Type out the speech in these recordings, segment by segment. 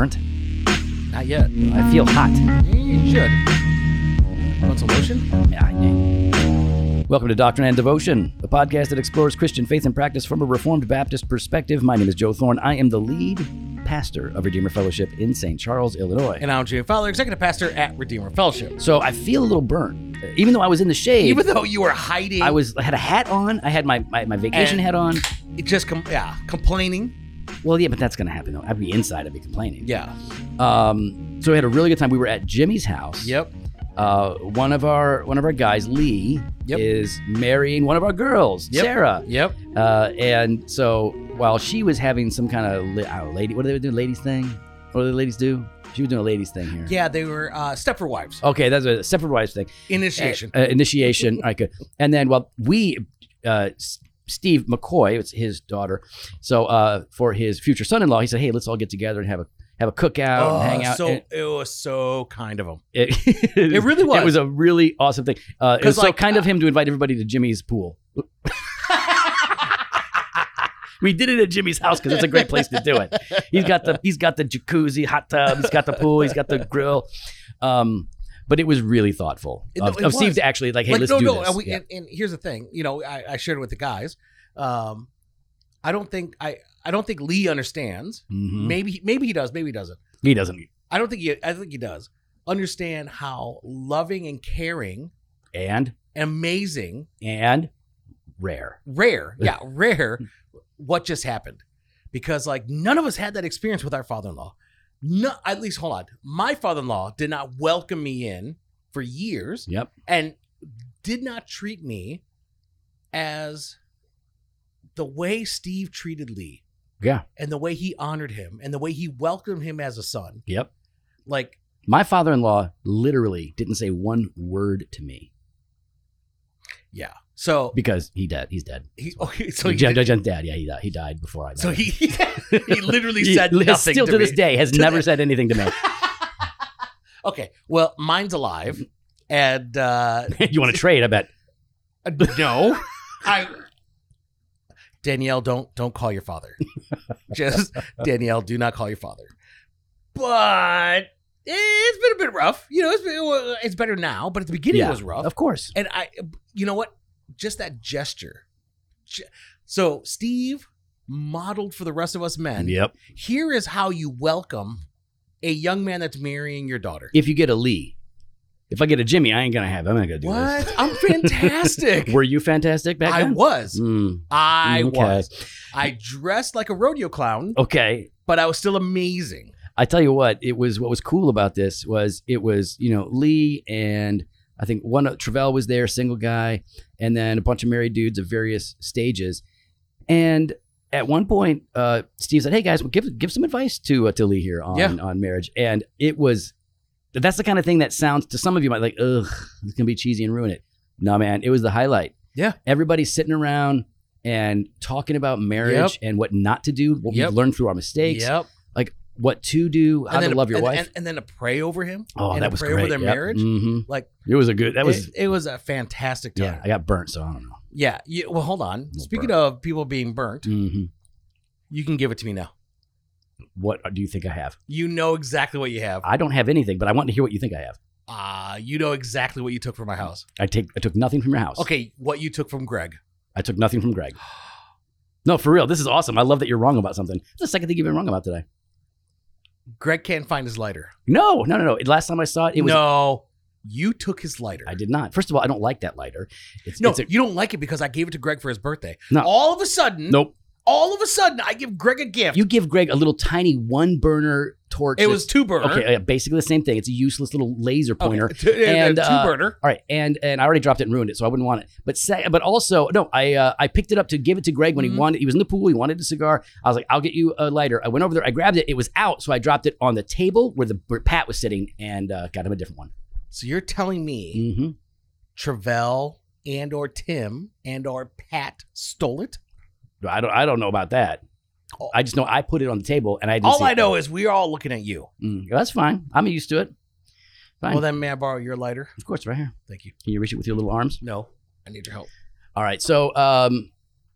burnt? Not yet. I feel hot. You should. Want some lotion? Yeah, yeah. Welcome to Doctrine and Devotion, a podcast that explores Christian faith and practice from a Reformed Baptist perspective. My name is Joe Thorn. I am the lead pastor of Redeemer Fellowship in St. Charles, Illinois. And I'm Jay Fowler, executive pastor at Redeemer Fellowship. so I feel a little burnt, even though I was in the shade. Even though you were hiding, I was I had a hat on. I had my my, my vacation And- hat on. it just com- yeah complaining. Well, yeah, but that's gonna happen though. I'd be inside. I'd be complaining. Yeah. Um. So we had a really good time. We were at Jimmy's house. Yep. Uh, one of our one of our guys, Lee, Yep. is marrying one of our girls, Yep. Sarah. Yep. Uh, and so while she was having some kind of li- I don't know, lady, what do they do? Ladies thing? What do the ladies do? She was doing a ladies thing here. Yeah, they were uh, Stepford wives. Okay, that's a separate wives thing. Initiation. Uh, initiation. All right, good. And then, well, we, uh, Steve McCoy, it's his daughter. So uh, for his future son-in-law, he said, "Hey, let's all get together and have a have a cookout and hang out." Oh, So And it was so kind of him. it, It really was. It was a really awesome thing. Uh, it was so like, kind of him to invite everybody to Jimmy's pool. we did it at Jimmy's house because it's a great place to do it. He's got the he's got the jacuzzi, hot tub. He's got the pool. He's got the grill. Um, but it was really thoughtful of, it of Steve to actually like, hey, like let's no, do no. this. And, we, Yeah. and, and here's the thing. You know, I, I shared it with the guys. Um, I don't think I I don't think Lee understands. Mhm. Maybe maybe he does. Maybe he doesn't. He doesn't. I don't think he. I think he does understand how loving and caring, And amazing, and rare. rare, yeah, rare, what just happened, because like none of us had that experience with our father-in-law. No, at least hold on. My father-in-law did not welcome me in for years, Yep. and did not treat me as the way Steve treated Lee, Yeah. and the way he honored him, and the way he welcomed him as a son. Yep. Like My father-in-law literally didn't say one word to me Yeah. So because he dead. He's dead. he okay. So So he, Jen, Jen's dad. Yeah, he died. He died before I. Met so him. he he literally said nothing. Still to, to, this day, has never said anything to me. Okay. Well, mine's alive, and uh you want to trade? I bet. no, I Danielle, don't don't call your father. Just Danielle, do not call your father. But it's been a bit rough. You know, it's been, it's better now, but at the beginning Yeah, it was rough. Of course. And I, you know what? Just that gesture. So Steve modeled for the rest of us men. Yep. Here is how you welcome a young man that's marrying your daughter. If you get a Lee, if I get a Jimmy, I ain't gonna have. I'm not gonna do this. What? this. I'm fantastic. Were you fantastic back then? I was. Mm, I okay. was. I dressed like a rodeo clown, Okay. but I was still amazing. I tell you what, it was what was cool about this was it was you know Lee and I think one of Travell was there, single guy, and then a bunch of married dudes of various stages. And at one point, uh, Steve said, "Hey guys, well, give give some advice to uh, to Lee here on Yeah. on marriage." And it was that's the kind of thing that sounds to some of you might like, "Ugh, it's gonna be cheesy and ruin it." No, man, it was the highlight. Yeah. everybody's sitting around and talking about marriage and what not to do, what Yep. we've learned through our mistakes, Yep. What to do, how to love your and, wife. and, and then to pray over him. Oh, and that to was pray great. over their Yep. marriage. Mhm. Like It was a good. That was it, it was a fantastic time. yeah. I got burnt, so I don't know. Yeah. You, well, hold on. Speaking burnt. of people being burnt, hmm you can give it to me now. What do you think I have? You know exactly what you have. I don't have anything, but I want to hear what you think I have. Uh, you know exactly what you took from my house. I take. I took nothing from your house. Okay, what you took from Greg. I took nothing from Greg. No, for real. This is awesome. I love that you're wrong about something. It's the second thing you've been wrong about today. Greg can't find his lighter. No, no, no, no. Last time I saw it, it was. no, you took his lighter. I did not. First of all, I don't like that lighter. It's, No, it's a, you don't like it because I gave it to Greg for his birthday. No. All of a sudden, nope. All of a sudden, I give Greg a gift. You give Greg a little tiny one burner torch. it was two burner. okay. Basically the same thing. It's a useless little laser pointer. two, And, two uh, burner. All right, and and I already dropped it and ruined it, so I wouldn't want it. But say, but also no, I uh, I picked it up to give it to Greg when Mhm. he wanted. He was in the pool. He wanted a cigar. I was like, I'll get you a lighter. I went over there. I grabbed it. It was out, so I dropped it on the table where the where Pat was sitting and uh, got him a different one. So you're telling me hmm Travell and or Tim and or Pat stole it? I don't I don't know about that. I just know I put it on the table and I didn't All I know is we're all looking at you. Mm, that's fine. I'm used to it. Fine. Well, then, may I borrow your lighter? of course, right here. Thank you. Can you reach it with your little arms? No, I need your help. All right. So, um,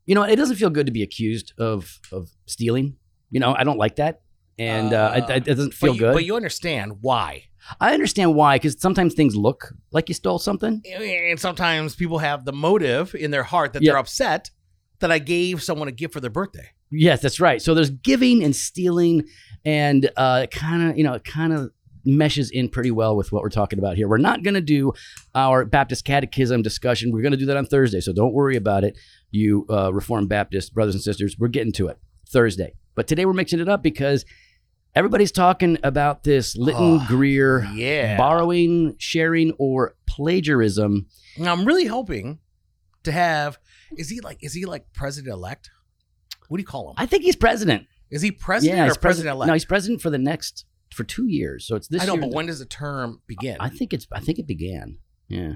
you know, it doesn't feel good to be accused of of stealing. You know, I don't like that. and uh, it, it doesn't feel you, good. But you understand why. I understand why, because sometimes things look like you stole something. And sometimes people have the motive in their heart that Yeah. they're upset that I gave someone a gift for their birthday. Yes, that's right. So there's giving and stealing, and uh, kind of, you know, it kind of meshes in pretty well with what we're talking about here. We're not going to do our Baptist Catechism discussion. We're going to do that on Thursday, so don't worry about it, you uh, Reformed Baptist brothers and sisters. We're getting to it Thursday, but today we're mixing it up because everybody's talking about this Litton Oh, Greear Yeah. borrowing, sharing, or plagiarism. Now, I'm really hoping to have. Is he like? Is he like president elect? What do you call him? I think he's president. Is he president yeah, or president elect? No, he's president for the next for two years. So it's this I know, year. but when does the term begin? I think it's. I think it began. Yeah.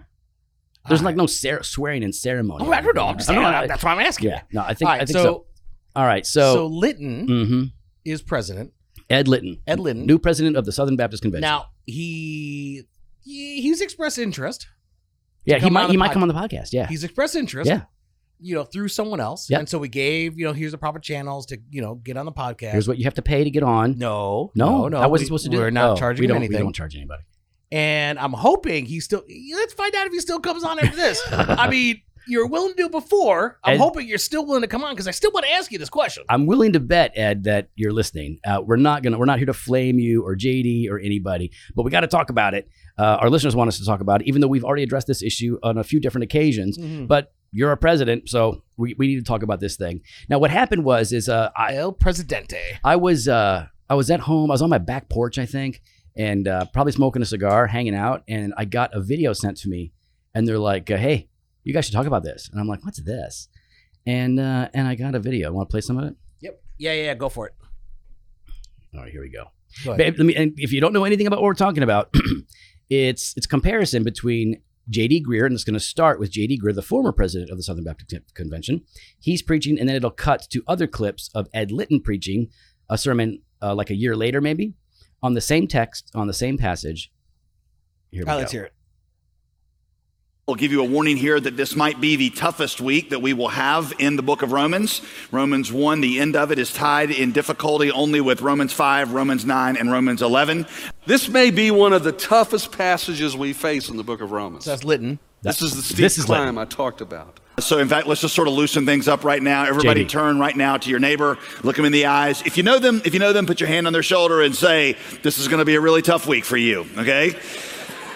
There's All like no cer- swearing in ceremony. Oh, I don't know. I'm just I don't saying, know. that's why I'm asking. Yeah. No, I think. All right, I think so, so, All right. so So. Litton hmm is president. Ed Litton, Ed Litton. new president of the Southern Baptist Convention. Now he, he he's expressed interest. yeah, he might. He might come on the podcast. Yeah. He's expressed interest. Yeah. You know, through someone else. Yep. And so we gave, you know, here's the proper channels to, you know, get on the podcast. Here's what you have to pay to get on. no, No, no, no. I wasn't we- supposed to do. We're not Oh, charging we don't, anything. We don't charge anybody. And I'm hoping he still. Let's find out if he still comes on after this. I mean, you're willing to do it before. I'm Ed- hoping you're still willing to come on because I still want to ask you this question. I'm willing to bet, Ed, that you're listening. Uh, we're not gonna. We're not here to flame you or JD or anybody, but we got to talk about it. Uh, our listeners want us to talk about it, even though we've already addressed this issue on a few different occasions. But you're a president, so we, we need to talk about this thing. Now, what happened was is uh, I El Presidente. I was uh, I was at home. I was on my back porch, I think, and uh, probably smoking a cigar, hanging out, and I got a video sent to me, and they're like, uh, "Hey, you guys should talk about this." And I'm like, "What's this?" And uh, and I got a video. Want to play some of it? Yep. Yeah, yeah, yeah. Go for it. All right, here we go. Go. Babe, let me, and if you don't know anything about what we're talking about, it's it's comparison between J.D. Greear, and it's going to start with J.D. Greear, the former president of the Southern Baptist Convention. He's preaching, and then it'll cut to other clips of Ed Litton preaching a sermon uh, like a year later, maybe, on the same text, on the same passage. Here we right, go. let's hear it. I'll give you a warning here that this might be the toughest week that we will have in the book of Romans. Romans 1, the end of it is tied in difficulty only with Romans 5, Romans 9, and Romans 11. This may be one of the toughest passages we face in the book of Romans. That's Litton. this is the steep this is climb I talked about. So, in fact, let's just sort of loosen things up right now. Everybody JD. turn right now to your neighbor, look them in the eyes. If you know them, if you know them, put your hand on their shoulder and say, This is going to be a really tough week for you, okay?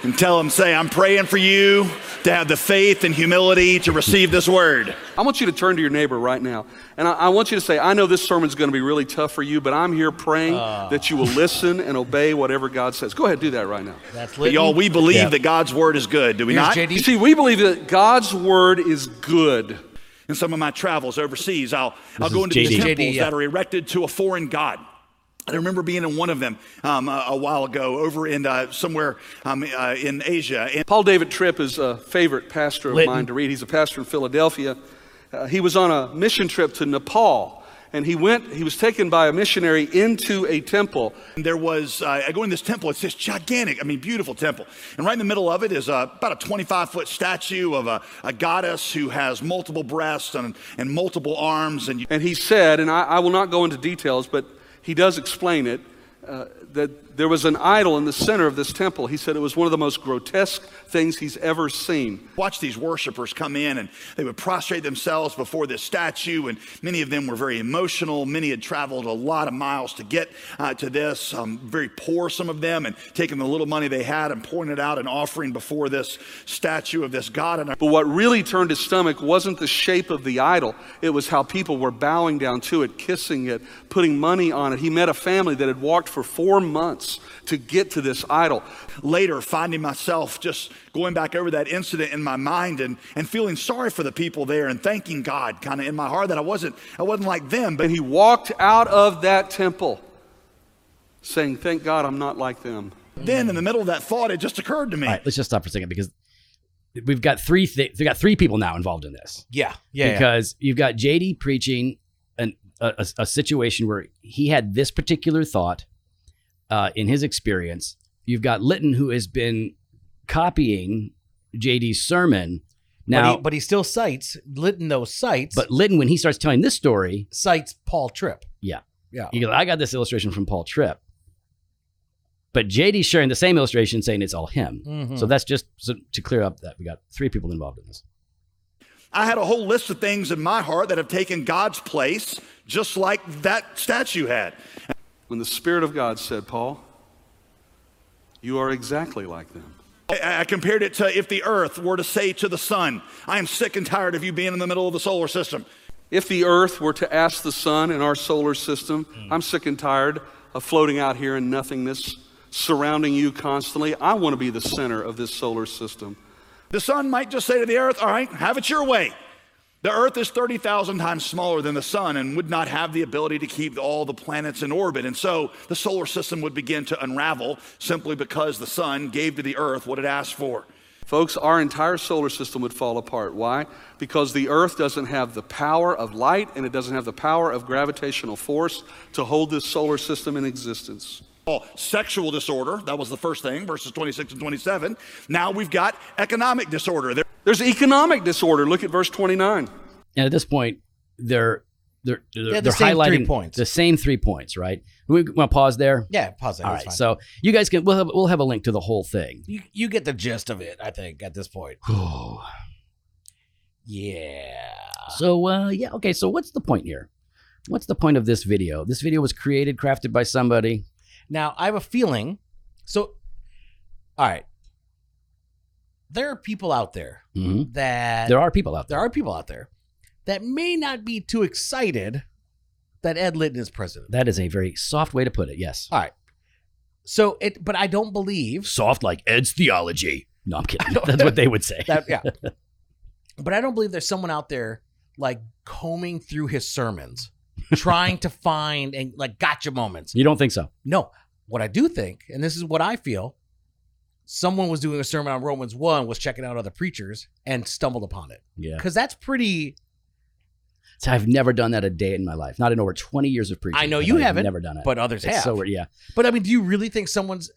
And tell them, say, I'm praying for you to have the faith and humility to receive this word. I want you to turn to your neighbor right now. And I, I want you to say, I know this sermon is going to be really tough for you, but I'm here praying ah. that you will listen and obey whatever God says. Go ahead, do that right now. That's But y'all, we believe Yeah. that God's word is good, do we Here's not? You see, we believe that God's word is good. In some of my travels overseas, I'll, I'll go into these temples JD, yeah. that are erected to a foreign god. I remember being in one of them um, a, a while ago over in uh, somewhere um, uh, in Asia. And Paul David Tripp is a favorite pastor of Litton. mine to read. He's a pastor in Philadelphia. Uh, he was on a mission trip to Nepal, and he went. He was taken by a missionary into a temple. there was, uh, I go in this temple, it's this gigantic, I mean, beautiful temple. And right in the middle of it is uh, about a 25 foot statue of a, a goddess who has multiple breasts and, and multiple arms. And you, And he said, and I, I will not go into details, but he does explain it, uh, that there was an idol in the center of this temple. He said it was one of the most grotesque things he's ever seen. watch these worshipers come in and they would prostrate themselves before this statue and many of them were very emotional many had traveled a lot of miles to get uh, to this um, very poor some of them and taking the little money they had and pouring it out an offering before this statue of this god and But what really turned his stomach wasn't the shape of the idol, it was how people were bowing down to it, kissing it, putting money on it. He met a family that had walked for four months to get to this idol. later finding myself just going back over that incident in my mind and, and feeling sorry for the people there and thanking god kind of in my heart that i wasn't i wasn't like them but And he walked out of that temple saying, Thank God I'm not like them. then in the middle of that thought it just occurred to me All right, let's just stop for a second because we've got three. Th- we've got three people now involved in this. Yeah. Yeah. yeah. because you've got JD preaching an, a, a, a situation where he had this particular thought uh, in his experience. You've got Litton who has been copying JD's sermon. Now, but, he, but, but he still cites Litton. Those cites, but Litton, when he starts telling this story, cites Paul Tripp. yeah, Yeah. He goes, I got this illustration from Paul Tripp. But JD's sharing the same illustration saying it's all him. Mhm. So that's just so to clear up that we got three people involved in this. I had a whole list of things in my heart that have taken God's place, just like that statue had. When the Spirit of God said, Paul, you are exactly like them. I, compared it to if the earth were to say to the sun, I am sick and tired of you being in the middle of the solar system. If the earth were to ask the sun in our solar system, hmm. I'm sick and tired of floating out here in nothingness, surrounding you constantly. I want to be the center of this solar system. The sun might just say to the earth, All right, have it your way. The earth is 30,000 times smaller than the sun and would not have the ability to keep all the planets in orbit. And so the solar system would begin to unravel simply because the sun gave to the earth what it asked for. Folks, our entire solar system would fall apart. Why? Because the earth doesn't have the power of light and it doesn't have the power of gravitational force to hold this solar system in existence. Oh, sexual disorder, that was the first thing, verses 26 and 27. Now we've got economic disorder. There- There's economic disorder. Look at verse 29. And at this point, they're they're they're, Yeah, the they're same three highlighting points. the same three points, right? We want to pause there. Yeah, pause that. All that's right, fine. so you guys can we'll have we'll have a link to the whole thing. you you get the gist of it, I think, at this point. Yeah. So uh, yeah, okay. So what's the point here? What's the point of this video? This video was created, crafted by somebody. Now I have a feeling. So, all right. There are people out there Mhm. that There are people out there. there are people out there that may not be too excited that Ed Litton is president. That is a very soft way to put it. Yes. All right. So it, but I don't believe Soft like Ed's theology. No, I'm kidding. That's what they would say. that. Yeah. but I don't believe there's someone out there like combing through his sermons, trying to find and like gotcha moments. You don't think so? No, what I do think, and this is what I feel, someone was doing a sermon on Romans 1, was checking out other preachers and stumbled upon it. Yeah. Because that's pretty, So I've never done that a day in my life. Not in over 20 years of preaching. I know you I've haven't, Never done it. but others It's have. so. Yeah. but I mean, do you really think someone's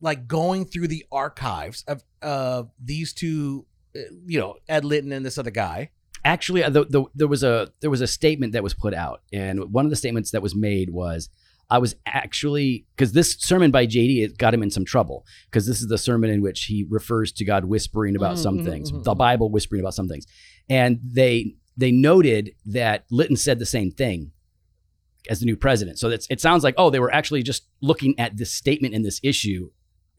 like going through the archives of uh, these two, uh, you know, Ed Litton and this other guy? Actually, uh, the, the, there was a there was a statement that was put out, and one of the statements that was made was, "I was actually because this sermon by JD it got him in some trouble because this is the sermon in which he refers to God whispering about some Mhm, things, mhm, the mhm. Bible whispering about some things, and they they noted that Litton said the same thing as the new president. So that's it sounds like oh they were actually just looking at this statement in this issue.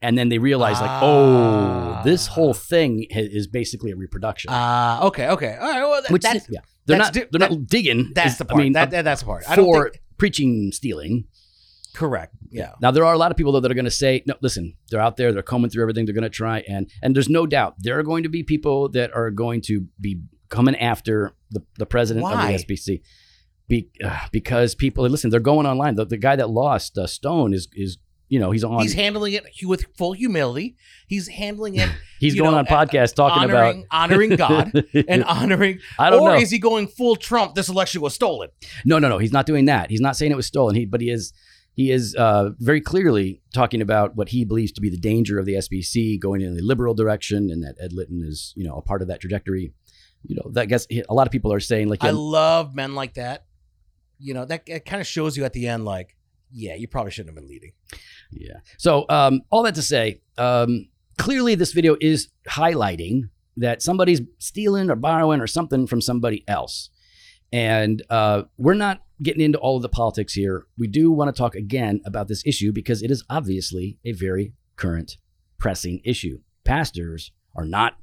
And then they realized, like, oh, this Ah. whole thing is basically a reproduction. Uh, okay, okay. All right. Well, th- Which that's, yeah, they're that's not they're not digging. that's is- the part. I mean, that, uh, that- that's the part. I don't for think, preaching stealing. Correct. Yeah. Now there are a lot of people though that are going to say, no, listen, they're out there, they're combing through everything, they're going to try, and and there's no doubt there are going to be people that are going to be coming after the the president Why? of the SBC. Be, uh, because people listen, they're going online. The, the guy that lost uh, Stone is is you know he's on He's handling it with full humility. He's handling it he's going know, on podcast talking honoring, about honoring God and honoring. I don't or know. is he going full Trump? This election was stolen. No, no, no. He's not doing that. He's not saying it was stolen. He, but he is, he is uh, very clearly talking about what he believes to be the danger of the SBC going in the liberal direction, and that Ed Litton is, you know, a part of that trajectory. You know, that guess a lot of people are saying like, I love men like that. You know that it kind of shows you at the end, like, yeah, you probably shouldn't have been leading. yeah. So um, all that to say, um, clearly this video is highlighting that somebody's stealing or borrowing or something from somebody else. And uh, we're not getting into all of the politics here. We do want to talk again about this issue because it is obviously a very current, pressing issue. Pastors are not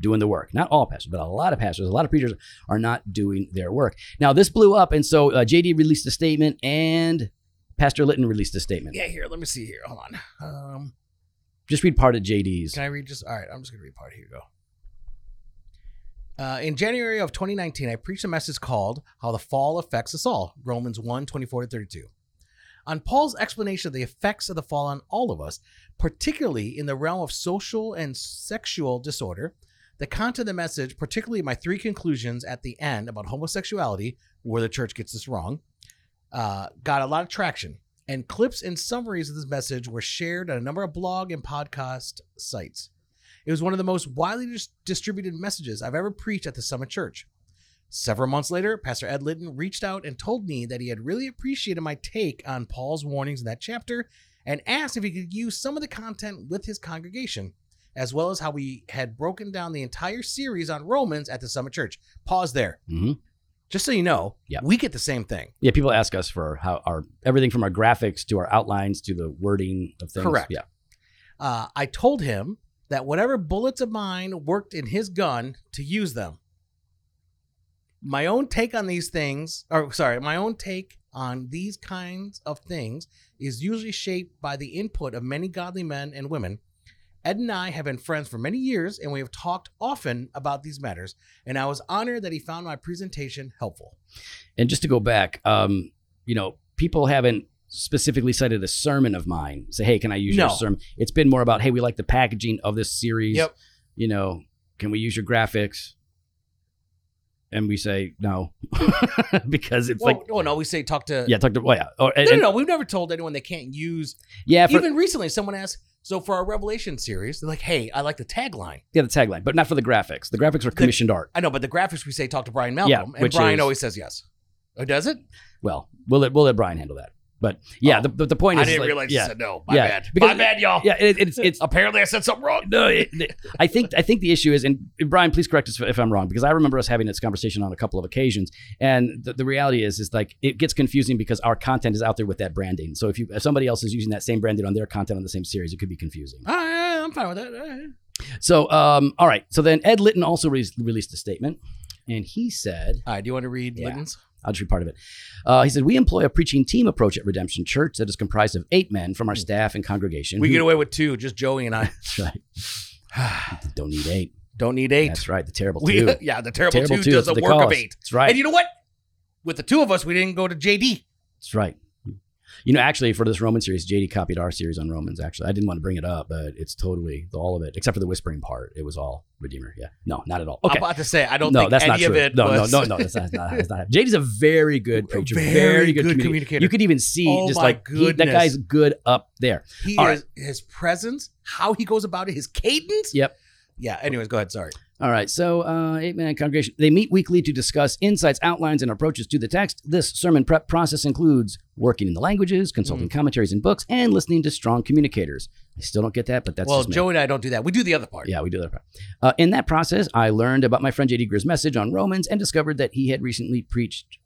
doing the work. Not all pastors, but a lot of pastors, a lot of preachers are not doing their work. Now, this blew up, and so uh, JD released a statement and Pastor Litton released a statement. Yeah, here, let me see here. Hold on. Um, Just read part of JD's. can I read just? All right, I'm just gonna read part. Here you go. Uh, in January of 2019, I preached a message called How the Fall Affects Us All, Romans 1 24 to 32. On Paul's explanation of the effects of the fall on all of us, particularly in the realm of social and sexual disorder, the content of the message, particularly my three conclusions at the end about homosexuality, where the church gets this wrong, uh, got a lot of traction. And clips and summaries of this message were shared on a number of blog and podcast sites. It was one of the most widely dis- distributed messages I've ever preached at the Summit Church. Several months later, Pastor Ed Litton reached out and told me that he had really appreciated my take on Paul's warnings in that chapter and asked if he could use some of the content with his congregation, as well as how we had broken down the entire series on Romans at the Summit Church. Pause there. hmm Just so you know, Yeah. we get the same thing. Yeah, people ask us for how our everything from our graphics to our outlines to the wording of things. Correct. Yeah. Uh, I told him that whatever bullets of mine worked in his gun to use them. My own take on these things, or sorry, my own take on these kinds of things is usually shaped by the input of many godly men and women. Ed and I have been friends for many years, and we have talked often about these matters. And I was honored that he found my presentation helpful. And just to go back, um, you know, people haven't specifically cited a sermon of mine. Say, hey, can I use your No. sermon? It's been more about, hey, we like the packaging of this series. Yep. You know, can we use your graphics? And we say no, because it's Well, like, oh no, we say talk to. yeah, talk to, well, yeah, or, and, No, no, no. We've never told anyone they can't use yeah, for, Even recently, someone asked, so for our Revelation series, they're like, hey, I like the tagline. yeah, the tagline, but not for the graphics. The graphics are commissioned art. I know, but the graphics we say talk to Brian Malcolm, Yeah, and which Brian is- always says yes. Oh, does it? Well, we'll let we'll let Brian handle that. But yeah, Oh. the, the, point is I didn't like, realize yeah, you said no. My Yeah, bad. because- My bad, y'all. yeah, it, it's it's Apparently, I said something wrong. no, it, it- I think I think the issue is, and Brian, please correct us if I'm wrong, because I remember us having this conversation on a couple of occasions, and the, the reality is, is like it gets confusing because our content is out there with that branding. So if you if somebody else is using that same branding on their content on the same series, it could be confusing. Right, I'm fine with that. Right. So, um, all right. So then Ed Litton also re- released a statement, and he said, All right, do you want to read Yeah. Litton's? I'll just read part of it. Uh, he said, We employ a preaching team approach at Redemption Church that is comprised of eight men from our staff and congregation. We who- get away with two, just Joey and I. That's right. Don't need eight. Don't need eight. That's right. The terrible We, two. yeah, the terrible, Terrible two, two, does the work call of us. eight. That's right. And you know what? With the two of us, we didn't go to JD. That's right. You know, actually, for this Roman series, JD copied our series on Romans. Actually, I didn't want to bring it up, but it's totally all of it, except for the whispering part. It was all Redeemer. Yeah, no, not at all. Okay, I'm about to say, I don't no, think that's any not of true. it no, was. no, no, no, that's not. That's not, JD's a very good preacher, Very very, good good, communi- communicator. You could even see Oh just like he- that guy's good up there. He All is his presence, how he goes about it, his cadence. Yep. Yeah. Anyways, go ahead. Sorry. All right, so uh, eight man congregation. They meet weekly to discuss insights, outlines, and approaches to the text. This sermon prep process includes working in the languages, consulting commentaries and books, and listening to strong communicators. I still don't get that, but that's well, just me. Joey and I don't do that. We do the other part. Yeah, we do that. part. Uh, in that process, I learned about my friend JD Greear's message on Romans and discovered that he had recently preached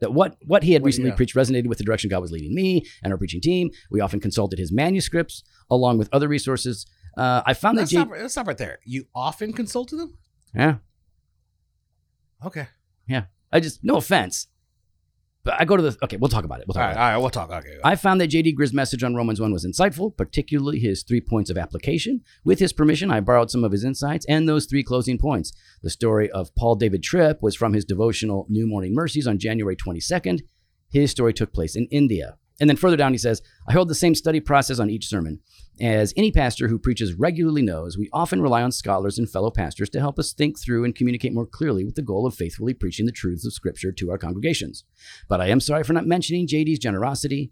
that what what he had What- recently yeah. preached resonated with the direction God was leading me and our preaching team. We often consulted his manuscripts along with other resources. Uh, I found that stop, let's stop right there. You often consult with them? yeah, Okay. Yeah. I just no offense, but I go to the okay. We'll talk about it. We'll talk All right. All right. We'll talk. Okay. I found that JD Greear's message on Romans 1 was insightful, particularly his three points of application. With his permission, I borrowed some of his insights and those three closing points. The story of Paul David Tripp was from his devotional New Morning Mercies on January 22nd. His story took place in India. And then further down, he says, I hold the same study process on each sermon. As any pastor who preaches regularly knows, we often rely on scholars and fellow pastors to help us think through and communicate more clearly with the goal of faithfully preaching the truths of Scripture to our congregations. But I am sorry for not mentioning JD's generosity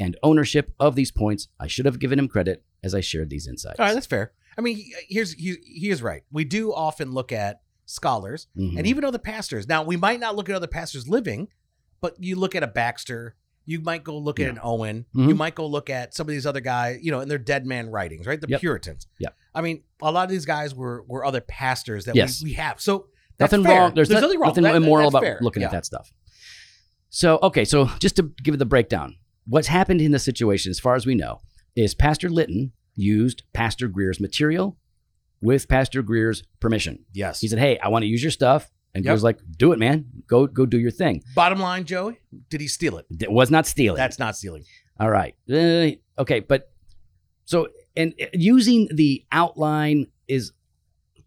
and ownership of these points. I should have given him credit as I shared these insights. All right. That's fair. I mean, he- here's he, he is right. We do often look at scholars Mhm. and even other pastors. Now, we might not look at other pastors living, but you look at a Baxter. You might go look at Yeah. an Owen. Mhm. You might go look at some of these other guys, you know, in their dead man writings, right? The Yep. Puritans. Yeah. I mean, a lot of these guys were were other pastors that Yes. we, we have. So nothing fair. wrong. There's, not- nothing wrong. nothing That- that- immoral about fair. looking Yeah. at that stuff. So, okay, so just to give it the breakdown, what's happened in this situation, as far as we know, is Pastor Litton used Pastor Greear's material with Pastor Greear's permission. Yes. He said, "Hey, I want to use your stuff," and Yep. was like, "Do it, man. Go, go, do your thing." Bottom line, Joey, did he steal it? It was not stealing. That's not stealing. All right. Uh, okay, but so and uh, using the outline is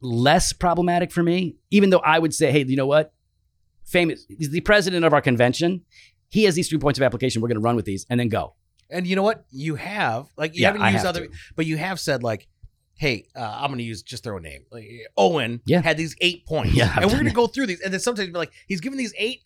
less problematic for me, even though I would say, hey, you know what? Famous, he's the president of our convention. He has these three points of application. We're going to run with these and then go. And you know what? You have like you Yeah, haven't used have other, to. but you have said like, "Hey, uh, I'm going to use just throw a name." Like, Owen Yeah. had these eight points, Yeah, and we're going to go through these. And then sometimes be like, "He's giving these eight,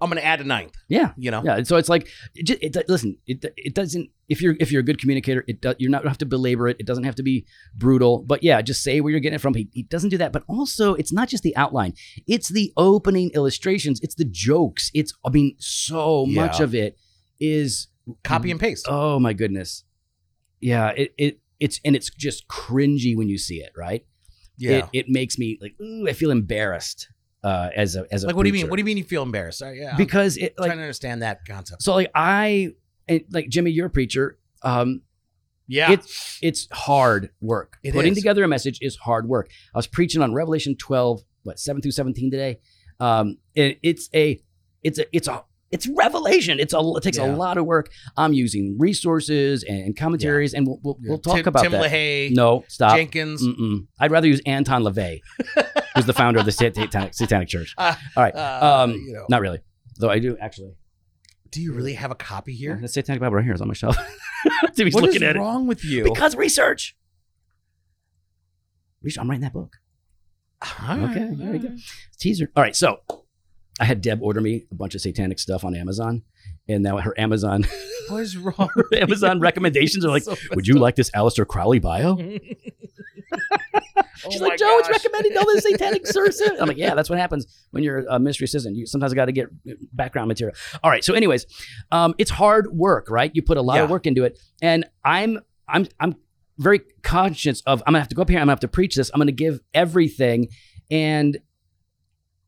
I'm going to add a ninth. Yeah. You know. Yeah, and so it's like, it, it, listen, it, it doesn't. If you're if you're a good communicator, it does. You're not gonna have to belabor it. It doesn't have to be brutal. But yeah, just say where you're getting it from. He, he doesn't do that. But also, it's not just the outline. It's the opening illustrations. It's the jokes. It's I mean, so much of it is Copy and paste. Oh my goodness. Yeah. It it it's and it's just cringy when you see it. Right. yeah. It, it makes me like ooh, I feel embarrassed uh, as a as a like, what do you mean? What do you mean you feel embarrassed? Uh, yeah. I'm because it like trying to understand that concept. so like I and like Jimmy, you're a preacher. Um, Yeah. it's it's hard work. It Putting is. together a message is hard work. I was preaching on Revelation 12, what seven through 17 today. Um, and it's a it's a it's a it's revelation. It's a it takes a lot of work. I'm using resources and commentaries, and we'll we'll, we'll talk Tim, about Tim that. LaHaye, No, stop. Jenkins. Mm-mm. I'd rather use Anton LaVey, who's the founder of the Satanic, Satanic Church. Uh, All right. uh, um, you know. Not really, though. I do actually. Do you really have a copy here? The Satanic Bible right here is on my shelf. Timmy's What is looking at it. wrong with you? Because research. Research. I'm writing that book. All right, okay, there we go. Teaser. All right, so I had Deb order me a bunch of satanic stuff on Amazon, and now her Amazon What is wrong? Amazon recommendations are like, So "Would you like this Aleister Crowley bio?" She's Oh like, "Joe, it's gosh. recommending all this satanic source." I'm like, "Yeah, that's what happens when you're a mystery assistant. You sometimes got to get background material." All right, so anyways, um, it's hard work, right? You put a lot of work into it, and I'm I'm I'm very conscious of I'm gonna have to go up here. I'm gonna have to preach this. I'm gonna give everything, and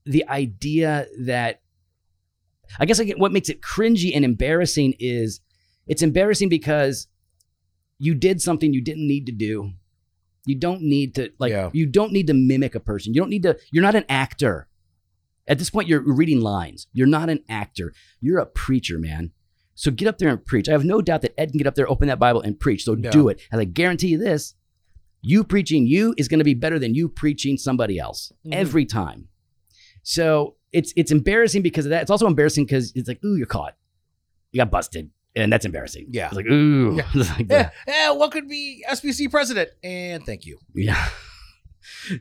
the idea that I guess I get what makes it cringy and embarrassing is it's embarrassing because you did something you didn't need to do. You don't need to like Yeah. you don't need to mimic a person. You don't need to you're not an actor. At this point you're reading lines. You're not an actor. You're a preacher, man. So get up there and preach. I have no doubt that Ed can get up there, open that Bible and preach. So Yeah. do it. And I guarantee you this, you preaching you is going to be better than you preaching somebody else Mhm. every time. So it's it's embarrassing because of that. It's also embarrassing because it's like, ooh, you're caught. You got busted. And that's embarrassing. Yeah. It's like, ooh. Yeah. Like Yeah, yeah, what could be SBC president? And thank you. Yeah.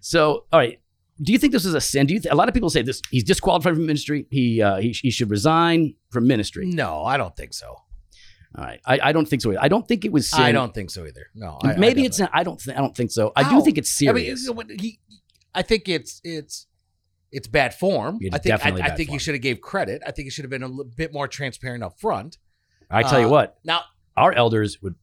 So, all right. Do you think this is a sin? Do you? Th- a lot of people say this. He's disqualified from ministry. He uh, he, he should resign from ministry. No, I don't think so. All right. I, I don't think so. either. I don't think it was sin. I don't think so either. No, I, Maybe I it's. Not, I don't. Th- I don't think so. I How? do think it's I mean, serious. know, when he, I think it's it's it's bad form. It's I think I, I think form. you should have gave credit. I think you should have been a bit more transparent up front. I tell you uh, what. Now, Our elders would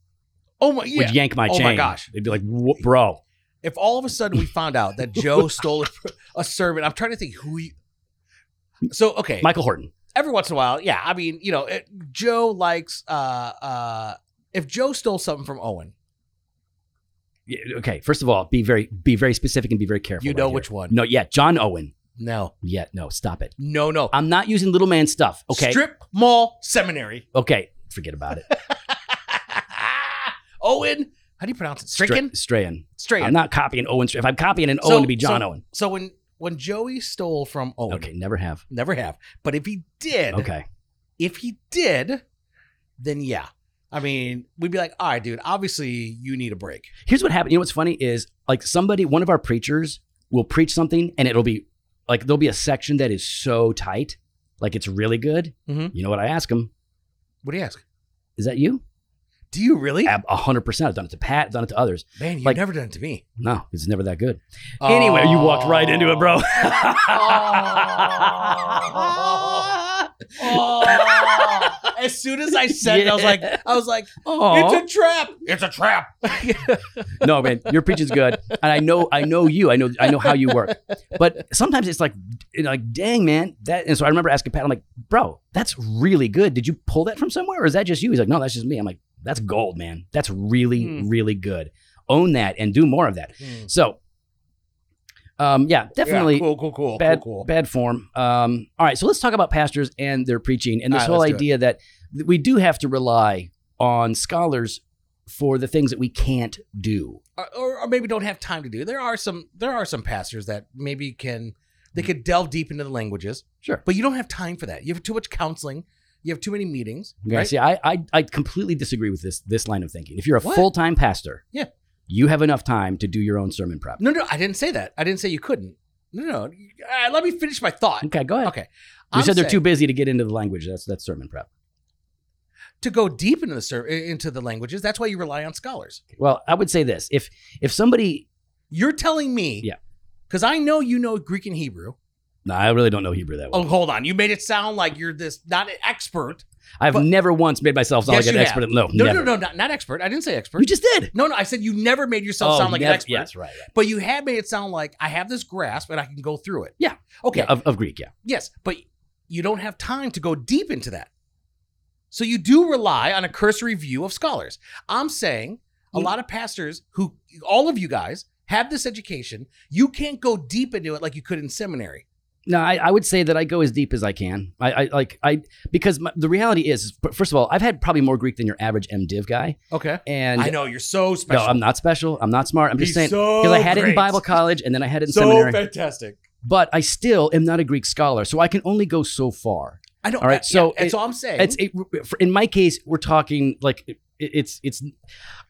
oh my, yeah. would yank my Oh chain. my gosh. They'd be like, "Bro, if all of a sudden we found out that Joe stole a, a sermon, I'm trying to think who. He, so okay, Michael Horton." every once in a while, yeah. I mean, you know, it, Joe likes. uh uh If Joe stole something from Owen, Okay. First of all, be very be very specific and be very careful. you right know here. which one. No. Yeah. John Owen. No, Yeah. No. Stop it. no, no. I'm not using little man stuff. Okay. Strip mall seminary. Okay. Forget about it. Owen. How do you pronounce it? Stricken. Strachan. Strachan. I'm not copying Owen. If I'm copying an Owen to be John so- Owen. So when when Joey stole from Owen, Okay. Never have. never have. But if he did, Okay. if he did, then yeah. I mean, we'd be like, all right, dude. Obviously, you need a break. Here's what happened. You know what's funny is like somebody, one of our preachers will preach something and it'll be like there'll be a section that is so tight, like it's really good. Mhm. You know what I ask him? What do you ask? Is that you? Do you really? A hundred percent. I've done it to Pat, I've done it to others. Man, you've like- never done it to me. No, it's never that good. Anyway, you walked right into it, bro. Oh. as soon as I said it, I was like, I was like, Aw. it's a trap. It's a trap. no, man, your preaching's good, and I know, I know you. I know, I know how you work. But sometimes it's like, like, dang, man, that. And so I remember asking Pat, I'm like, bro, that's really good. Did you pull that from somewhere, or is that just you? He's like, no, that's just me. I'm like, that's gold, man. That's really, Hmm. really good. Own that and do more of that. So, um, yeah, definitely. Yeah, cool, cool, cool, bad cool, cool. bad form. Um, all right, so let's talk about pastors and their preaching and this right, whole let's do it. idea that we do have to rely on scholars for the things that we can't do. or, or, maybe don't have time to do. There are some there are some pastors that maybe can they could delve deep into the languages, Sure. but you don't have time for that. You have too much counseling. You have too many meetings. Okay, right? see, I, I I completely disagree with this this line of thinking. If you're a full time pastor, Yeah. You have enough time to do your own sermon prep. No, no, I didn't say that. I didn't say you couldn't. No, no. Uh, let me finish my thought. Okay, go ahead. Okay. You I'm said they're saying- too busy to get into the language. That's that's sermon prep. to go deep into the ser- into the languages. That's why you rely on scholars. Well, I would say this: if if somebody, You're telling me, Yeah. because I know you know Greek and Hebrew. no, I really don't know Hebrew that well. Oh, hold on, you made it sound like you're this not an expert. I've but- never once made myself sound Yes, like an expert. have. No, No, never. no, no, not, not expert. I didn't say expert. You just did. no, no, I said you never made yourself Oh, sound like never- an expert. Yes, right. right. But you have made it sound like I have this grasp and I can go through it. Yeah. Okay. Yeah, of, of Greek, yeah. yes, but you don't have time to go deep into that. So you do rely on a cursory view of scholars. I'm saying a lot of pastors who, all of you guys, have this education. You can't go deep into it like you could in seminary. No, I, I would say that I go as deep as I can. I, I like I because my, the reality is, first of all, I've had probably more Greek than your average MDiv guy, Okay. and I know you're so special. no, I'm not special. I'm not smart. I'm just He's saying so because I had it in. Bible college and then I had it in so seminary. fantastic. but I still am not a Greek scholar, so I can only go so far. I know. All right, so that's it- all I'm saying. It's it, for- in my case, we're talking like it, it's it's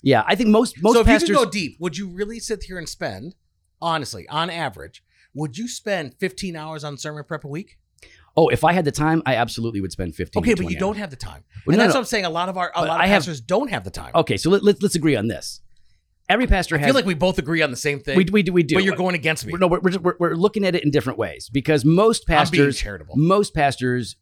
yeah. I think most most so if pastors. you could go deep, would you really sit here and spend, honestly, on average, would you spend 15 hours on sermon prep a week? oh, if I had the time, I absolutely would spend fifteen. Okay, to but 20 you don't have the time. Well, and no, that's no. what I'm saying. A lot of our a But lot of I have- pastors don't have the time. Okay, so let, let, let's agree on this. Every pastor I has. feel like we both agree on the same thing. we, we do we do. but you're going against me. We're- no, we're, we're, we're, looking at it in different ways because most pastors, charitable. most pastors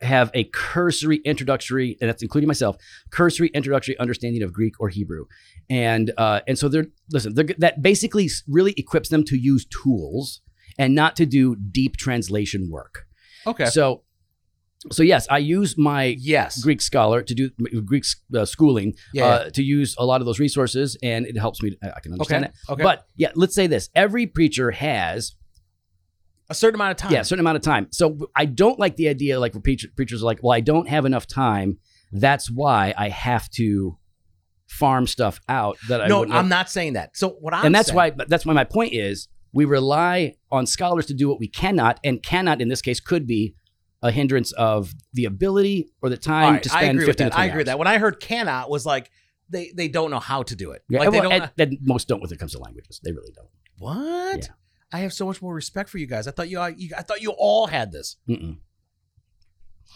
have a cursory introductory, and that's including myself, cursory introductory understanding of Greek or Hebrew, and uh, and so they're listen, they're, that basically really equips them to use tools and not to do deep translation work. Okay. So, so yes, I use my yes. Greek scholar to do Greek uh, schooling Yeah. uh, to use a lot of those resources, and it helps me. I can understand Okay. that. Okay. But yeah, let's say this: every preacher has a certain amount of time. yeah, a certain amount of time. So I don't like the idea like where preacher, preachers are like, well, I don't have enough time. That's why I have to farm stuff out that I no, I'm not saying that. So what I'm and that's saying, why that's why my point is we rely on scholars to do what we cannot, and cannot in this case could be a hindrance of the ability or the time right, to I spend agree with 15 that. I agree with that. When I heard cannot was like they they don't know how to do it. Yeah, like they don't. and- and most don't when it comes to languages. They really don't. what? Yeah. I have so much more respect for you guys. I thought you, you I thought you all had this. Mm-mm.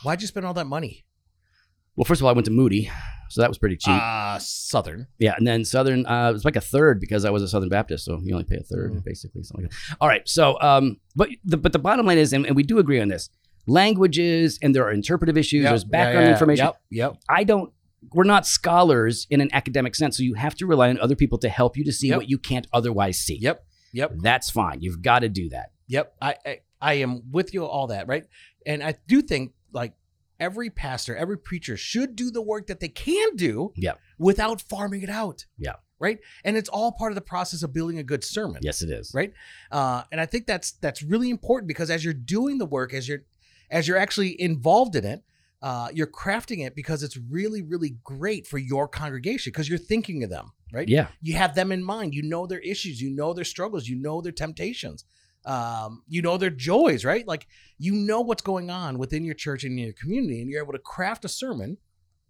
Why'd you spend all that money? Well, first of all, I went to Moody, so that was pretty cheap. Uh Southern. yeah, and then Southern, uh, it was like a third because I was a Southern Baptist, so you only pay a third, Mm. basically, something like that. All right, so, um, but the but the bottom line is, and, and we do agree on this, languages and there are interpretive issues, there's background information. Yep. Yep. I don't. We're not scholars in an academic sense, so you have to rely on other people to help you to see Yep. what you can't otherwise see. Yep. Yep. That's fine. You've got to do that. Yep. I, I I am with you all that, right? And I do think like every pastor, every preacher should do the work that they can do without farming it out. Yeah. Right? And it's all part of the process of building a good sermon. Yes, it is. Right? Uh, and I think that's that's really important because as you're doing the work, as you're as you're actually involved in it, uh, you're crafting it because it's really, really great for your congregation because you're thinking of them, right? Yeah. you have them in mind you know their issues you know their struggles you know their temptations um, you know their joys right like you know what's going on within your church and your community and you're able to craft a sermon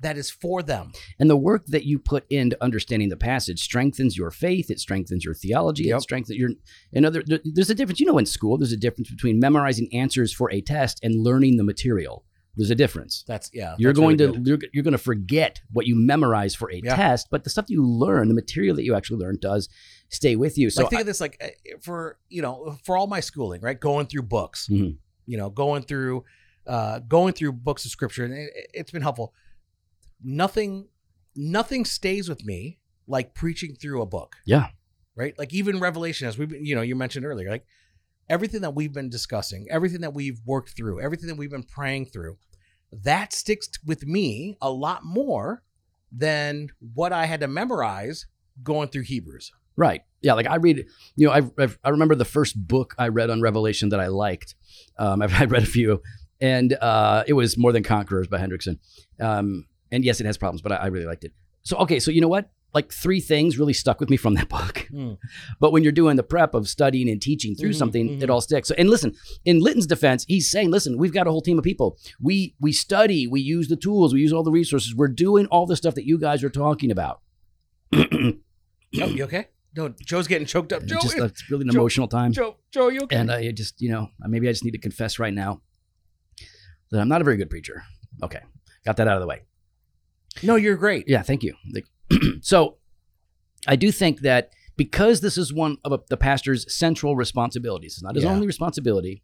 that is for them And the work that you put into understanding the passage strengthens your faith. It strengthens your theology. Yep. It strengthens your. Another. there- There's a difference. You know, in school, there's a difference between memorizing answers for a test and learning the material. There's a difference. that's yeah You're that's going really to you're, you're going to forget what you memorize for a Yeah. test, but the stuff that you learn, the material that you actually learn, does stay with you. So like think of this like uh, for you know for all my schooling right going through books Mhm. you know going through uh going through books of scripture and it, it's been helpful nothing nothing stays with me like preaching through a book Yeah. right like even revelation as we have you know you mentioned earlier like everything that we've been discussing everything that we've worked through everything that we've been praying through that sticks with me a lot more than what i had to memorize going through hebrews Right. Yeah. Like I read, you know, I I've, I remember the first book I read on Revelation that I liked. Um, I've, I read a few, and uh, it was More Than Conquerors by Hendriksen. Um, and yes, it has problems, but I, I really liked it. So okay, so you know what? Like three things really stuck with me from that book. Mm. But when you're doing the prep of studying and teaching through Mhm, something, mhm. it all sticks. So, and listen, in Litton's defense, he's saying, listen, we've got a whole team of people. We we study, we use the tools, we use all the resources. We're doing all the stuff that you guys are talking about. oh, you okay No, Joe's getting choked up. Joe, just if- it's really an Joe- emotional time. Joe, Joe, you okay? And I just, you know, maybe I just need to confess right now that I'm not a very good preacher. Okay, got that out of the way. no, you're great. Yeah, thank you. Like, so, I do think that because this is one of a, the pastor's central responsibilities, it's not his Yeah. only responsibility.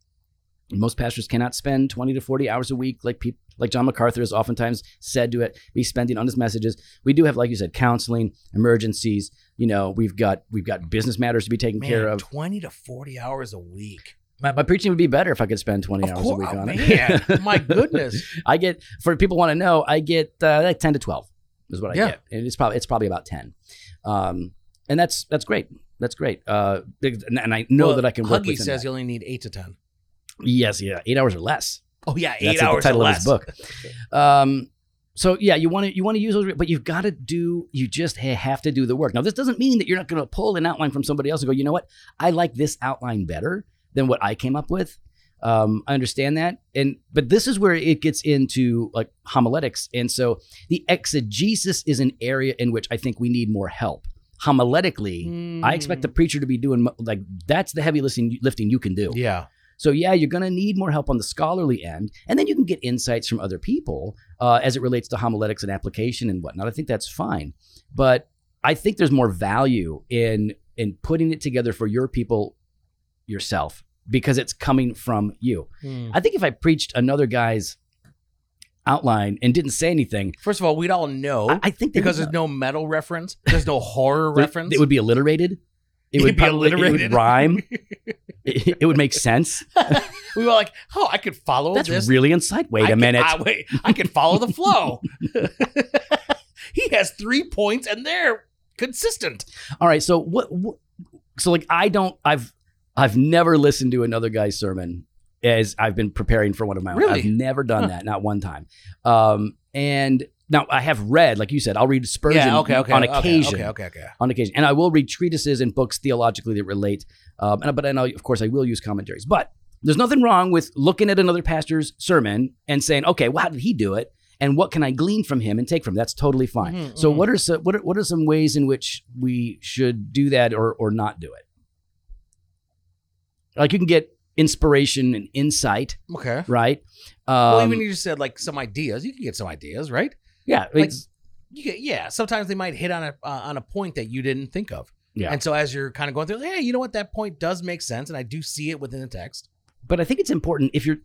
Most pastors cannot spend 20 to 40 hours a week, like people, like John MacArthur is oftentimes said to it, be spending on his messages. We do have, like you said, counseling, emergencies. You know, we've got we've got business matters to be taken Man, care of. twenty to forty hours a week. My, my preaching would be better if I could spend 20 Of hours a course, week oh, on man, it. my goodness. I get for people want to know, I get uh, like 10 to 12 is what I Yeah. get. And it's probably it's probably about 10. Um, and that's that's great. That's great. Uh, and and I know Well, that I can work Huggy says you only need eight to ten. Yes, yeah, 8 hours or less. Oh yeah, eight That's hours the title or of less. his book. Um, so yeah, you want to you want to use those, but you've got to do. You just have to do the work. Now, this doesn't mean that you're not going to pull an outline from somebody else and go, you know what, I like this outline better than what I came up with. Um, I understand that, and but this is where it gets into like homiletics, and so the exegesis is an area in which I think we need more help. Homiletically, I expect the preacher to be doing like that's the heavy lifting lifting you can do. Yeah. So yeah, you're going to need more help on the scholarly end, and then you can get insights from other people uh, as it relates to homiletics and application and whatnot. I think that's fine, but I think there's more value in in putting it together for your people yourself because it's coming from you. Hmm. I think if I preached another guy's outline and didn't say anything, First of all, we'd all know I, I think because there's no metal reference. There's no horror reference. It would be alliterated. It It'd would be probably, It alliterated. would rhyme. it, it would make sense. we were like, oh, I could follow That's this. really insightful. Wait I a could- minute. I, wait, I can follow the flow. he has three points and they're consistent. All right. So what, what? So like I don't. I've I've never listened to another guy's sermon as I've been preparing for one of my own. Really? I've never done Huh. that, not one time. Um, and now I have read, like you said, I'll read Spurgeon on okay, occasion. Okay, okay, okay. On occasion, and I will read treatises and books theologically that relate. Um, and but I, of course I will use commentaries. But there's nothing wrong with looking at another pastor's sermon and saying, okay, well, how did he do it? And what can I glean from him and take from? Him? That's totally fine. Mhm, so mhm. what are some what are, what are some ways in which we should do that or or not do it? Like you can get inspiration and insight, Okay. right? Um, well, even you just said like some ideas. You can get some ideas, right? yeah, like- You get, yeah. Sometimes they might hit on a uh, on a point that you didn't think of. Yeah. And so as you're kind of going through, hey, you know what? That point does make sense, and I do see it within the text. but I think it's important if you're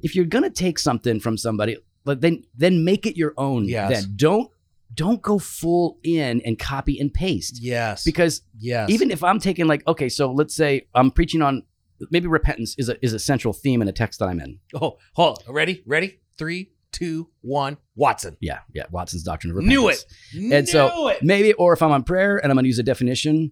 if you're gonna take something from somebody, but then then make it your own. Yeah. Then don't don't go full in and copy and paste Yes. because yes. even if I'm taking like okay, so let's say I'm preaching on maybe repentance is a is a central theme in a text that I'm in. oh, hold on. ready, ready, three, two, one. Watson. Yeah, yeah, Watson's doctrine of repentance. Knew it. And Knew so it. maybe, or if I'm on prayer and I'm going to use a definition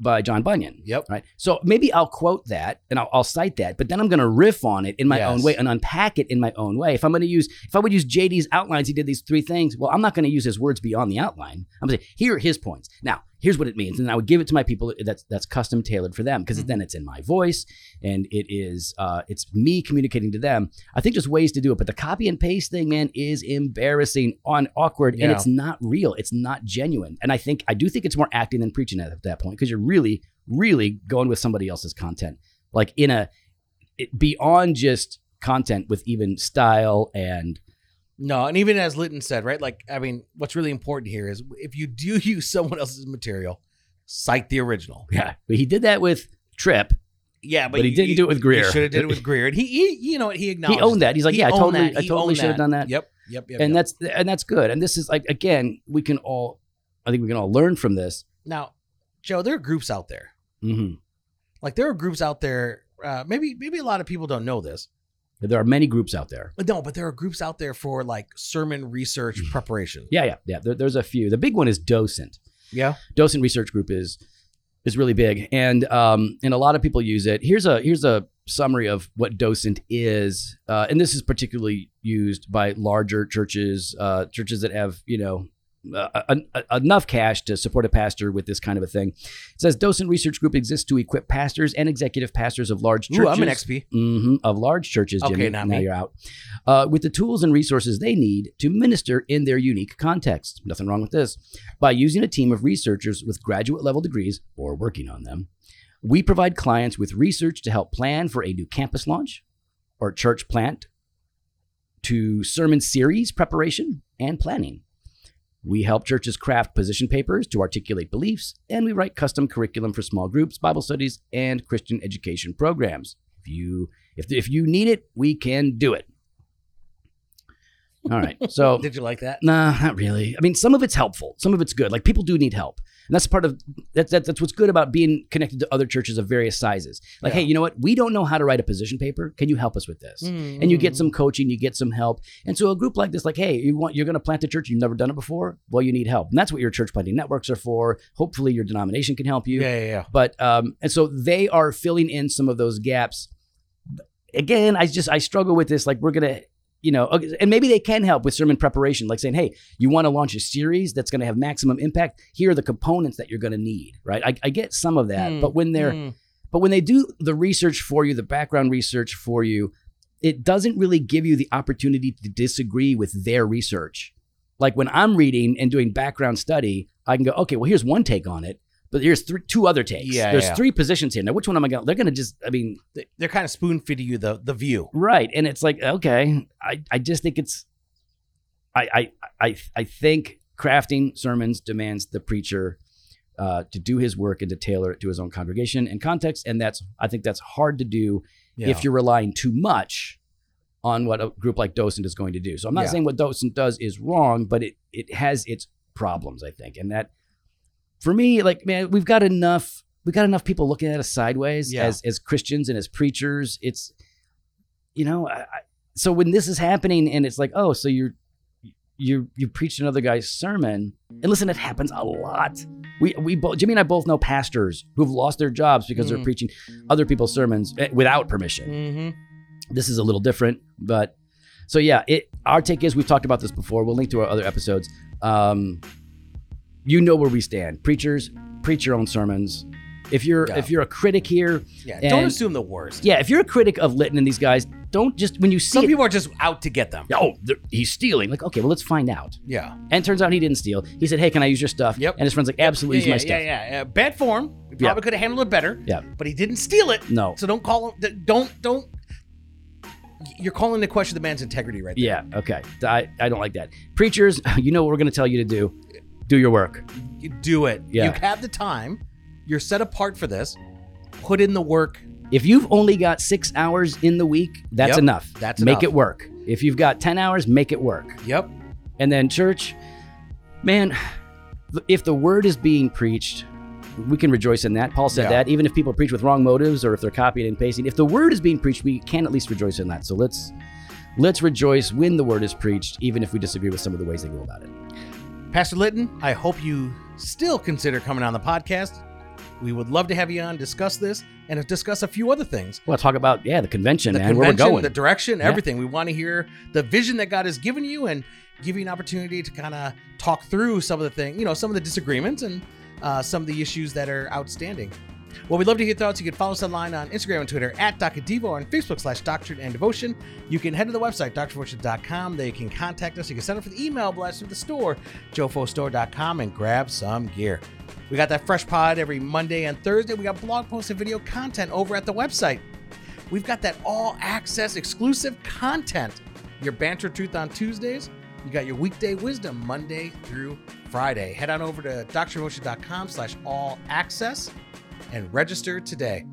by John Bunyan, Yep. right? So maybe I'll quote that and I'll, I'll cite that, but then I'm going to riff on it in my Yes. own way and unpack it in my own way. If I'm going to use, if I would use JD's outlines, he did these three things. Well, I'm not going to use his words beyond the outline. I'm going to say, here are his points. Now, here's what it means, and I would give it to my people that's that's custom tailored for them because Mhm. then it's in my voice and it is uh, it's me communicating to them. I think there's ways to do it, but the copy and paste thing, man, is embarrassing, on awkward, and it's not real. It's not genuine. And I think I do think it's more acting than preaching at that point because you're really, really going with somebody else's content, like in a it, beyond just content with even style and No, and even as Litton said, right? Like, I mean, what's really important here is if you do use someone else's material, cite the original. yeah. But he did that with Trip. Yeah, But he didn't do it with Greear. He Should have did it with Greear, and he, he you know, what, he acknowledged. He owned that. He's like, He yeah, I totally, that. I totally should have done that. Yep, yep, yep. and yep. that's and that's good. And this is like again, we can all, I think we can all learn from this. now, Joe. There are groups out there. hmm Like there are groups out there. Uh, maybe maybe a lot of people don't know this. There are many groups out there. But no, but there are groups out there for like sermon research preparation. Yeah, yeah, yeah. There, there's a few. The big one is Docent. Yeah. Docent Research Group is is really big, and um, and a lot of people use it. Here's a here's a summary of what Docent is, uh, and this is particularly used by larger churches, uh, churches that have you know uh, en- enough cash to support a pastor with this kind of a thing. It says Docent Research Group exists to equip pastors and executive pastors of large churches. Ooh, I'm an XP. hmm of large churches, Jimmy. Okay, now me. you're out. Uh, with the tools and resources they need to minister in their unique context. Nothing wrong with this. By using a team of researchers with graduate level degrees or working on them, we provide clients with research to help plan for a new campus launch or church plant, to sermon series preparation and planning. We help churches craft position papers to articulate beliefs, and we write custom curriculum for small groups, Bible studies, and Christian education programs. If you if, if you need it, we can do it. All right. So Did you like that? Nah, not really. I mean, some of it's helpful. Some of it's good. Like people do need help, and that's part of that's that, that's what's good about being connected to other churches of various sizes. Like, Yeah. hey, you know what? We don't know how to write a position paper. Can you help us with this? And you get some coaching, you get some help. And so a group like this, like, hey, you want you're going to plant a church, you've never done it before. Well, you need help, and that's what your church planting networks are for. Hopefully, your denomination can help you. Yeah, yeah, yeah. But um, and so they are filling in some of those gaps. Again, I just I struggle with this. Like we're gonna, you know, and maybe they can help with sermon preparation, like saying, hey, you want to launch a series that's going to have maximum impact. Here are the components that you're going to need. Right? I, I get some of that, Hmm, but when they're hmm. but when they do the research for you, the background research for you, it doesn't really give you the opportunity to disagree with their research. Like when I'm reading and doing background study, I can go, okay, well, here's one take on it, but here's three, two other takes. Yeah, There's yeah. three positions here. Now, which one am I going to? They're going to just, I mean, th- They're kind of spoon feeding you the the view. right. And it's like, okay, I, I just think it's, I, I, I, I think crafting sermons demands the preacher uh, to do his work and to tailor it to his own congregation and context. And that's, I think that's hard to do Yeah. if you're relying too much on what a group like Docent is going to do. So I'm not saying what Docent does is wrong, but it it has its problems, I think. And that for me, like man, we've got enough we got enough people looking at us sideways Yeah. as as Christians and as preachers. It's you know, I, so when this is happening and it's like, oh, so you're you you preached another guy's sermon. And listen, it happens a lot. We we both Jimmy and I both know pastors who've lost their jobs because they're Mm. preaching other people's sermons eh, without permission Mm-hmm. this is a little different but so yeah it our take is we've talked about this before we'll link to our other episodes um you know where we stand preachers preach your own sermons if you're Yeah. if you're a critic here Yeah. And- don't assume the worst. yeah if you're a critic of Litton and these guys don't just when you see Some it, people are just out to get them. oh he's stealing like okay well let's find out Yeah. and it turns out he didn't steal he said hey can i use your stuff Yep. and his friend's like absolutely yeah, use my yeah, stuff yeah, yeah. Bad form. He Yeah. probably could have handled it better. Yeah. But he didn't steal it. no So don't call him. Don't don't. You're calling into question the man's integrity right there. yeah okay I, I don't like that preachers you know what we're going to tell you to do do your work You do it. Yeah. You have the time. You're set apart for this. Put in the work. If you've only got six hours in the week, that's Yep, enough. that's make enough. it work. If you've got ten hours, make it work. Yep. And then church, man, if the word is being preached, we can rejoice in that. Paul said Yeah. that. Even if people preach with wrong motives or if they're copying and pasting, if the word is being preached, we can at least rejoice in that. So let's let's rejoice when the word is preached, even if we disagree with some of the ways they go about it. Pastor Litton, I hope you still consider coming on the podcast. We would love to have you on, discuss this, and discuss a few other things. Well, talk about yeah, the convention, The man, where we're going. the direction, Yeah. everything. We want to hear the vision that God has given you and give you an opportunity to kind of talk through some of the things, you know, some of the disagreements and uh, some of the issues that are outstanding. Well, we'd love to hear your thoughts. You can follow us online on Instagram and Twitter at Dr. Devo or on Facebook slash Doctrine and Devotion. You can head to the website, drdevotion.com. There you can contact us. You can send up for the email blast through the store, jofostore.com, and grab some gear. We got that fresh pod every Monday and Thursday. We got blog posts and video content over at the website. We've got that all access exclusive content. Your banter truth on Tuesdays. You got your weekday wisdom Monday through Friday. Head on over to drdevotion.com slash all access and register today.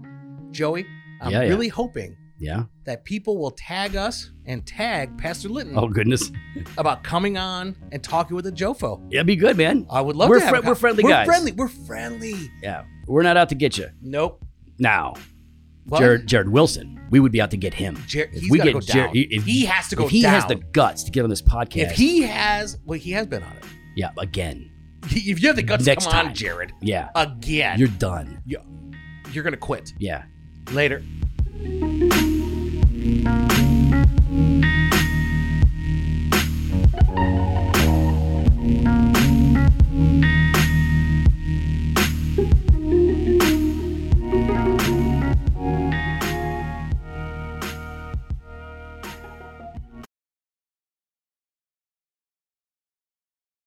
Joey, I'm Yeah, yeah. really hoping yeah. that people will tag us and tag Pastor Litton Oh goodness. about coming on and talking with a Jofo. Yeah, be good, man. I would love We're to a we're friendly we're guys. Friendly. We're friendly. Yeah. We're not out to get you. Nope. Now? Jared Jared Wilson, we would be out to get him. Jer- If we get go Jared- down. if he has to go if he down. has the guts to get on this podcast, if he has, well, he has been on it. yeah, again, if you have the guts, Next come time. on, Jared. Yeah. Again. You're done. You, you're going to quit. Yeah. Later.